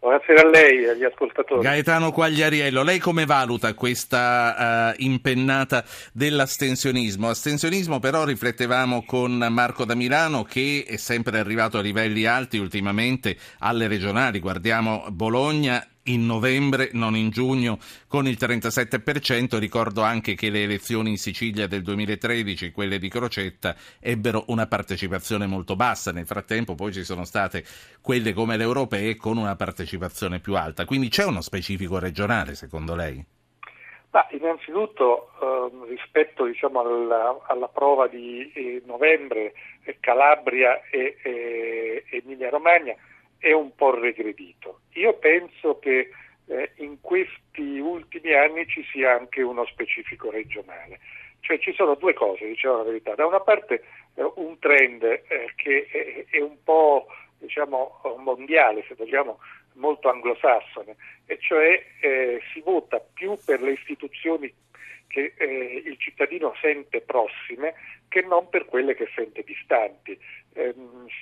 Buonasera a lei e agli ascoltatori. Gaetano Quagliariello, lei come valuta questa uh, impennata dell'astensionismo? Astensionismo però riflettevamo con Marco da Milano che è sempre arrivato a livelli alti ultimamente alle regionali, guardiamo Bologna in novembre, non in giugno, con il 37%. Ricordo anche che le elezioni in Sicilia del 2013, quelle di Crocetta, ebbero una partecipazione molto bassa. Nel frattempo poi ci sono state quelle come le europee con una partecipazione più alta. Quindi c'è uno specifico regionale, secondo lei? Ma innanzitutto eh, rispetto diciamo, alla, alla, prova di eh, novembre, eh, Calabria e Emilia Romagna, è un po' regredito. Io penso che eh, in questi ultimi anni ci sia anche uno specifico regionale. Cioè ci sono due cose, diciamo la verità. Da una parte eh, un trend eh, che è, è, un po' diciamo, mondiale, se vogliamo, molto anglosassone, e cioè eh, si vota più per le istituzioni che eh, il cittadino sente prossime che non per quelle che sente distanti. Eh,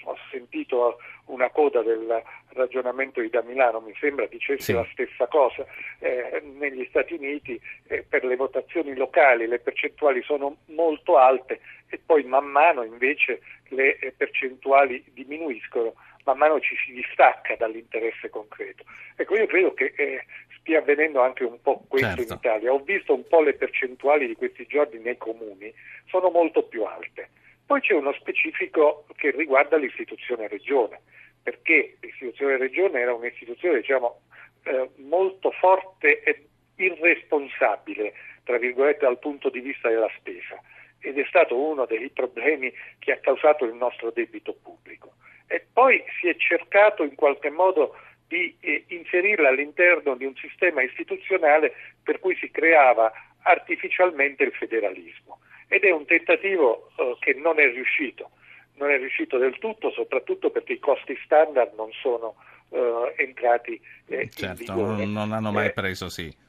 ho sentito una coda del ragionamento di da Milano, mi sembra dicesse sì. la stessa cosa. Eh, negli Stati Uniti eh, per le votazioni locali le percentuali sono molto alte e poi man mano invece le eh, percentuali diminuiscono man mano ci si distacca dall'interesse concreto. Ecco, io credo che eh, stia avvenendo anche un po' questo certo. in Italia. Ho visto un po' le percentuali di questi giorni nei comuni, sono molto più alte. Poi c'è uno specifico che riguarda l'istituzione regione, perché l'istituzione regione era un'istituzione diciamo, eh, molto forte e irresponsabile, tra virgolette, dal punto di vista della spesa ed è stato uno dei problemi che ha causato il nostro debito pubblico e poi si è cercato in qualche modo di eh, inserirla all'interno di un sistema istituzionale per cui si creava artificialmente il federalismo. Ed è un tentativo eh, che non è riuscito, non è riuscito del tutto, soprattutto perché i costi standard non sono eh, entrati eh, certo, in vigore. Non, non hanno mai eh, preso, sì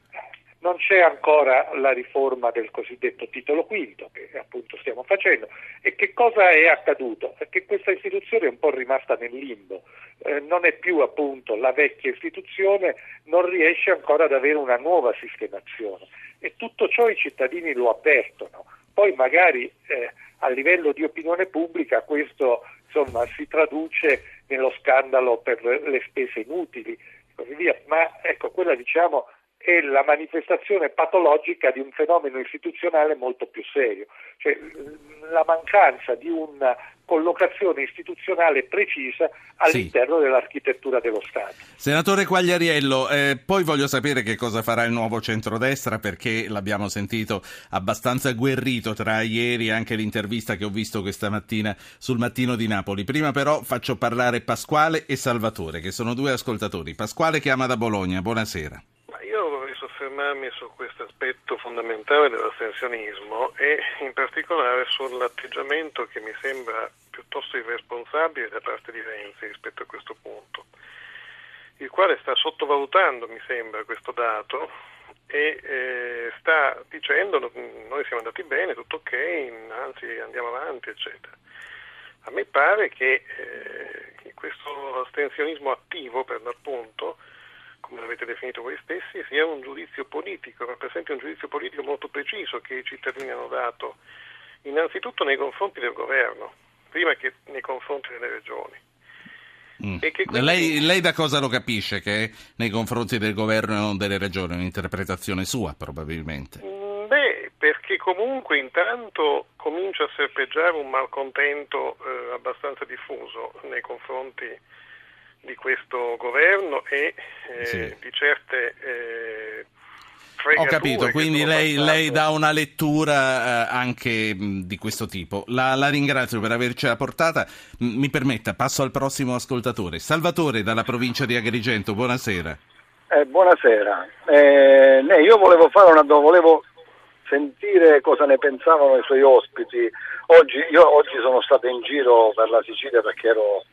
non c'è ancora la riforma del cosiddetto titolo quinto che appunto stiamo facendo e che cosa è accaduto? Che questa istituzione è un po' rimasta nel limbo, eh, non è più appunto la vecchia istituzione, non riesce ancora ad avere una nuova sistemazione e tutto ciò i cittadini lo avvertono. Poi magari eh, a livello di opinione pubblica questo insomma, si traduce nello scandalo per le spese inutili e così via, ma ecco quella diciamo è la manifestazione patologica di un fenomeno istituzionale molto più serio, cioè la mancanza di una collocazione istituzionale precisa all'interno sì. dell'architettura dello Stato. Senatore Quagliariello, eh, poi voglio sapere che cosa farà il nuovo centrodestra perché l'abbiamo sentito abbastanza agguerrito tra ieri e anche l'intervista che ho visto questa mattina sul Mattino di Napoli. Prima però faccio parlare Pasquale e Salvatore che sono due ascoltatori. Pasquale chiama da Bologna, buonasera soffermarmi su questo aspetto fondamentale dell'astensionismo e in particolare sull'atteggiamento che mi sembra piuttosto irresponsabile da parte di Renzi rispetto a questo punto, il quale sta sottovalutando, mi sembra, questo dato e eh, sta dicendo noi siamo andati bene, tutto ok, anzi andiamo avanti, eccetera. A me pare che, eh, questo astensionismo attivo, per l'appunto, l'avete definito voi stessi, sia un giudizio politico, rappresenti un giudizio politico molto preciso che i cittadini hanno dato innanzitutto nei confronti del governo, prima che nei confronti delle regioni. Mm. Quindi... Lei, lei, da cosa lo capisce che nei confronti del governo e non delle regioni? Un'interpretazione sua probabilmente. Mm, beh, perché comunque intanto comincia a serpeggiare un malcontento eh, abbastanza diffuso nei confronti di questo governo e eh, sì. di certe eh, ho capito, quindi lei, lei, dà una lettura eh, anche mh, di questo tipo. La, la, ringrazio per avercela portata. M- mi permetta, passo al prossimo ascoltatore. Salvatore dalla provincia di Agrigento, buonasera. Eh, buonasera. Eh, lei, io volevo fare una volevo sentire cosa ne pensavano i suoi ospiti. Oggi, io oggi sono stato in giro per la Sicilia perché ero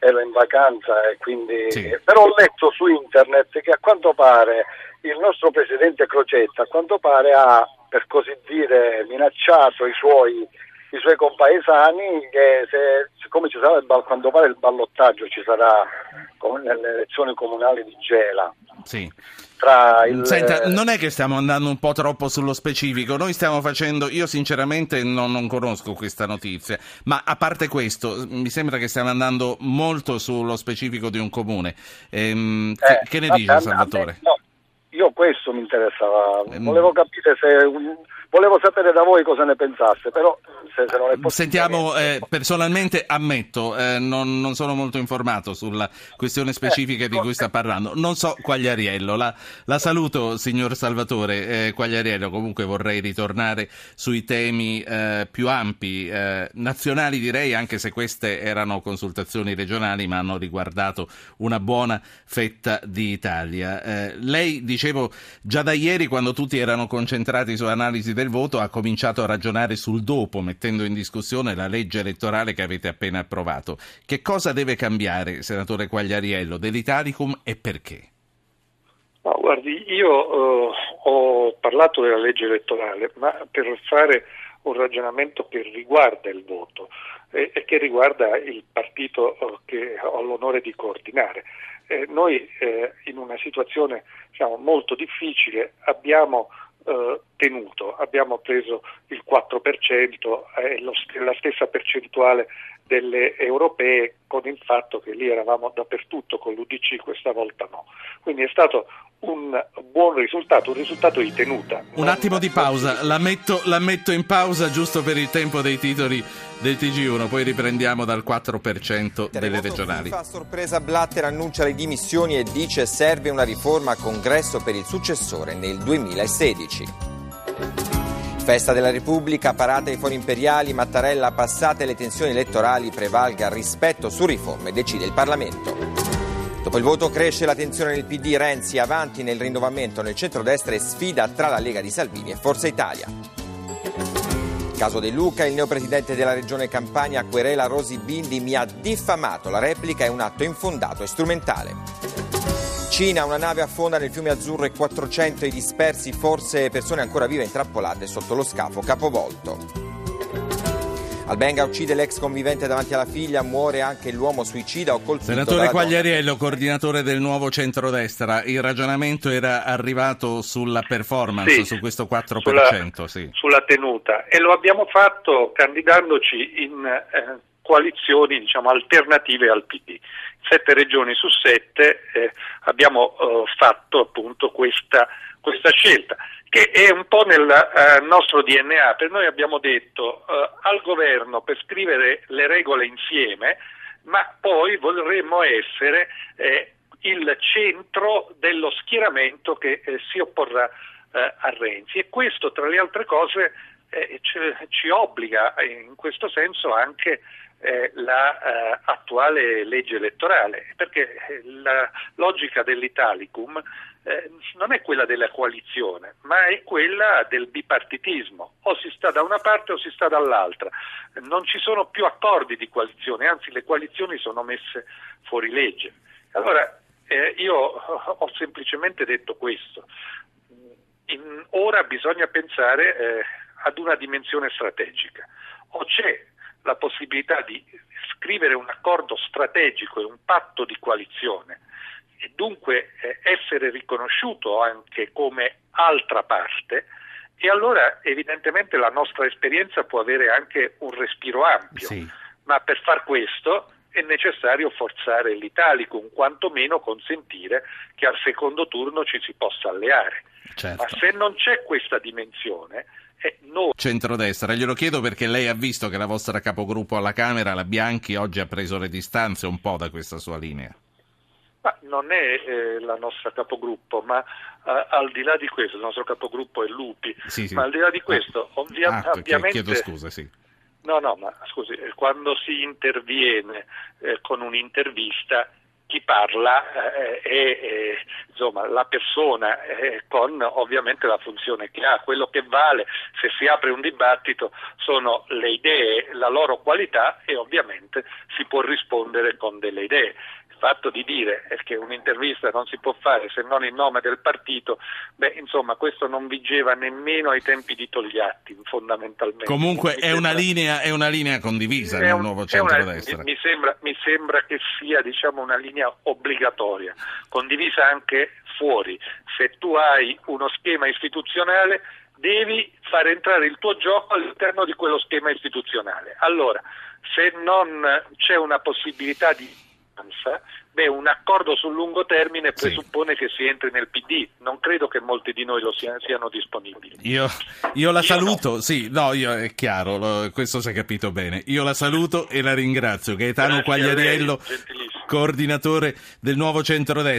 ero in vacanza e quindi... Sì. Però ho letto su internet che a quanto pare il nostro presidente Crocetta, a quanto pare ha, per così dire, minacciato i suoi, i suoi compaesani che se, siccome ci sarà il, quando pare il ballottaggio ci sarà nelle elezioni comunali di Gela. Sì. Tra il, Senta, non è che stiamo andando un po' troppo sullo specifico, noi stiamo facendo, io sinceramente non, non conosco questa notizia, ma a parte questo, mi sembra che stiamo andando molto sullo specifico di un comune. Ehm, che- Eh, che ne dice a me- Salvatore? no, io questo mi interessava, Ehm. volevo capire se volevo sapere da voi cosa ne pensaste, però se, se non è possibile. Sentiamo, eh, personalmente ammetto, eh, non, non sono molto informato sulla questione specifica di cui sta parlando. Non so Quagliariello, la, la saluto signor Salvatore eh, Quagliariello, comunque vorrei ritornare sui temi eh, più ampi, eh, nazionali direi, anche se queste erano consultazioni regionali ma hanno riguardato una buona fetta di Italia. Eh, lei, dicevo, già da ieri quando tutti erano concentrati su analisi del voto ha cominciato a ragionare sul dopo, mettendo in discussione la legge elettorale che avete appena approvato. Che cosa deve cambiare, senatore Quagliariello, dell'Italicum e perché? No, guardi, io eh, ho parlato della legge elettorale, ma per fare un ragionamento che riguarda il voto eh, e che riguarda il partito eh, che ho l'onore di coordinare. Eh, noi eh, in una situazione diciamo, molto difficile abbiamo eh, tenuto, abbiamo preso il 4%, eh, lo la stessa percentuale delle europee con il fatto che lì eravamo dappertutto con l'UDC, questa volta no. Quindi è stato un buon risultato, un risultato di tenuta. Un attimo di pausa, la metto, la metto in pausa giusto per il tempo dei titoli del TG1, poi riprendiamo dal 4% delle regionali. A sorpresa Blatter annuncia le dimissioni e dice serve una riforma a congresso per il successore nel 2016. Festa della Repubblica, parate ai fori imperiali, Mattarella, passate le tensioni elettorali, prevalga rispetto su riforme, decide il Parlamento. Dopo il voto cresce la tensione nel PD, Renzi avanti nel rinnovamento nel centrodestra e sfida tra la Lega di Salvini e Forza Italia. Caso De Luca, il neopresidente della regione Campania querela Rosi Bindi mi ha diffamato, la replica è un atto infondato e strumentale. Cina, una nave affonda nel fiume Azzurro e 400 i dispersi, forse persone ancora vive intrappolate sotto lo scafo capovolto. Albenga uccide l'ex convivente davanti alla figlia, muore anche l'uomo suicida o colpito Senatore dalla donna. Quagliariello, coordinatore del nuovo centrodestra, il ragionamento era arrivato sulla performance, Sì, su questo 4%, sulla, sì. sulla tenuta e lo abbiamo fatto candidandoci in eh, coalizioni diciamo, alternative al PD. Sette regioni su sette eh, abbiamo eh, fatto appunto questa, questa scelta che è un po' nel eh, nostro DNA, per noi abbiamo detto eh, al governo per scrivere le regole insieme, ma poi vorremmo essere eh, il centro dello schieramento che eh, si opporrà a Renzi e questo tra le altre cose eh, ci, obbliga in questo senso anche eh, la eh, legge elettorale perché eh, la logica dell'Italicum eh, non è quella della coalizione ma è quella del bipartitismo. O si sta da una parte o si sta dall'altra. Non ci sono più accordi di coalizione anzi le coalizioni sono messe fuori legge. Allora eh, io ho semplicemente detto questo. In, ora bisogna pensare eh, ad una dimensione strategica. O c'è la possibilità di scrivere un accordo strategico e un patto di coalizione e dunque eh, essere riconosciuto anche come altra parte e allora evidentemente la nostra esperienza può avere anche un respiro ampio, Sì. ma per far questo è necessario forzare l'Italicum, quantomeno consentire che al secondo turno ci si possa alleare. Certo. Ma se non c'è questa dimensione, eh, noi Centrodestra, glielo chiedo perché lei ha visto che la vostra capogruppo alla Camera, la Bianchi, oggi ha preso le distanze un po' da questa sua linea. Ma non è eh, la nostra capogruppo, ma eh, al di là di questo, il nostro capogruppo è Lupi, Sì, sì. ma al di là di questo, Ah. ovvia- Ah, ovviamente... chiedo scusa, sì. No, no, ma scusi, eh, quando si interviene eh, con un'intervista, chi parla eh, è insomma, la persona eh, con ovviamente la funzione che ha. Quello che vale se si apre un dibattito sono le idee, la loro qualità e ovviamente si può rispondere con delle idee fatto di dire che un'intervista non si può fare se non in nome del partito, beh, insomma, questo non vigeva nemmeno ai tempi di Togliatti, fondamentalmente. Comunque è, una linea, è, una linea, condivisa nel un, nuovo centrodestra. Mi, mi, sembra, mi sembra che sia diciamo, una linea obbligatoria, condivisa anche fuori. Se tu hai uno schema istituzionale devi far entrare il tuo gioco all'interno di quello schema istituzionale. Allora, se non c'è una possibilità di beh, un accordo sul lungo termine presuppone sì. che si entri nel PD. Non credo che molti di noi lo siano, siano disponibili. Io, io la io saluto, no. sì, no, io, è chiaro, lo, questo si è capito bene. Io la saluto e la ringrazio. Gaetano Grazie Quagliariello, coordinatore del nuovo centrodestra.